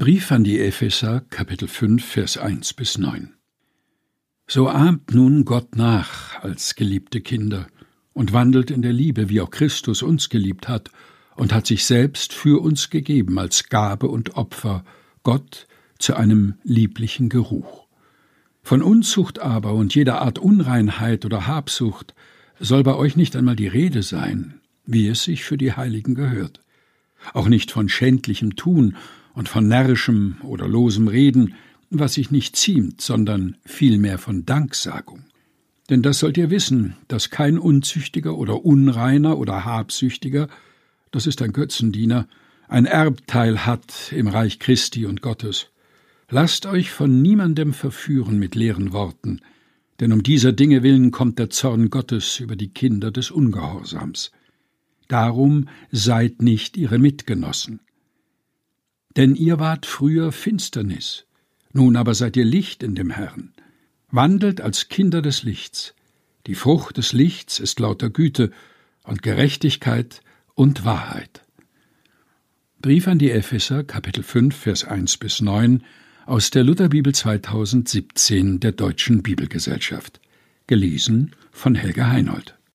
Brief an die Epheser, Kapitel 5, Vers 1 bis 9. So ahmt nun Gott nach als geliebte Kinder und wandelt in der Liebe, wie auch Christus uns geliebt hat und hat sich selbst für uns gegeben als Gabe und Opfer, Gott zu einem lieblichen Geruch. Von Unzucht aber und jeder Art Unreinheit oder Habsucht soll bei euch nicht einmal die Rede sein, wie es sich für die Heiligen gehört. Auch nicht von schändlichem Tun und von närrischem oder losem Reden, was sich nicht ziemt, sondern vielmehr von Danksagung. Denn das sollt ihr wissen, dass kein Unzüchtiger oder Unreiner oder Habsüchtiger, das ist ein Götzendiener, ein Erbteil hat im Reich Christi und Gottes. Lasst euch von niemandem verführen mit leeren Worten, denn um dieser Dinge willen kommt der Zorn Gottes über die Kinder des Ungehorsams. Darum seid nicht ihre Mitgenossen. Denn ihr wart früher Finsternis, nun aber seid ihr Licht in dem Herrn. Wandelt als Kinder des Lichts. Die Frucht des Lichts ist lauter Güte und Gerechtigkeit und Wahrheit. Brief an die Epheser, Kapitel 5, Vers 1 bis 9 aus der Lutherbibel 2017 der Deutschen Bibelgesellschaft. Gelesen von Helga Heinold.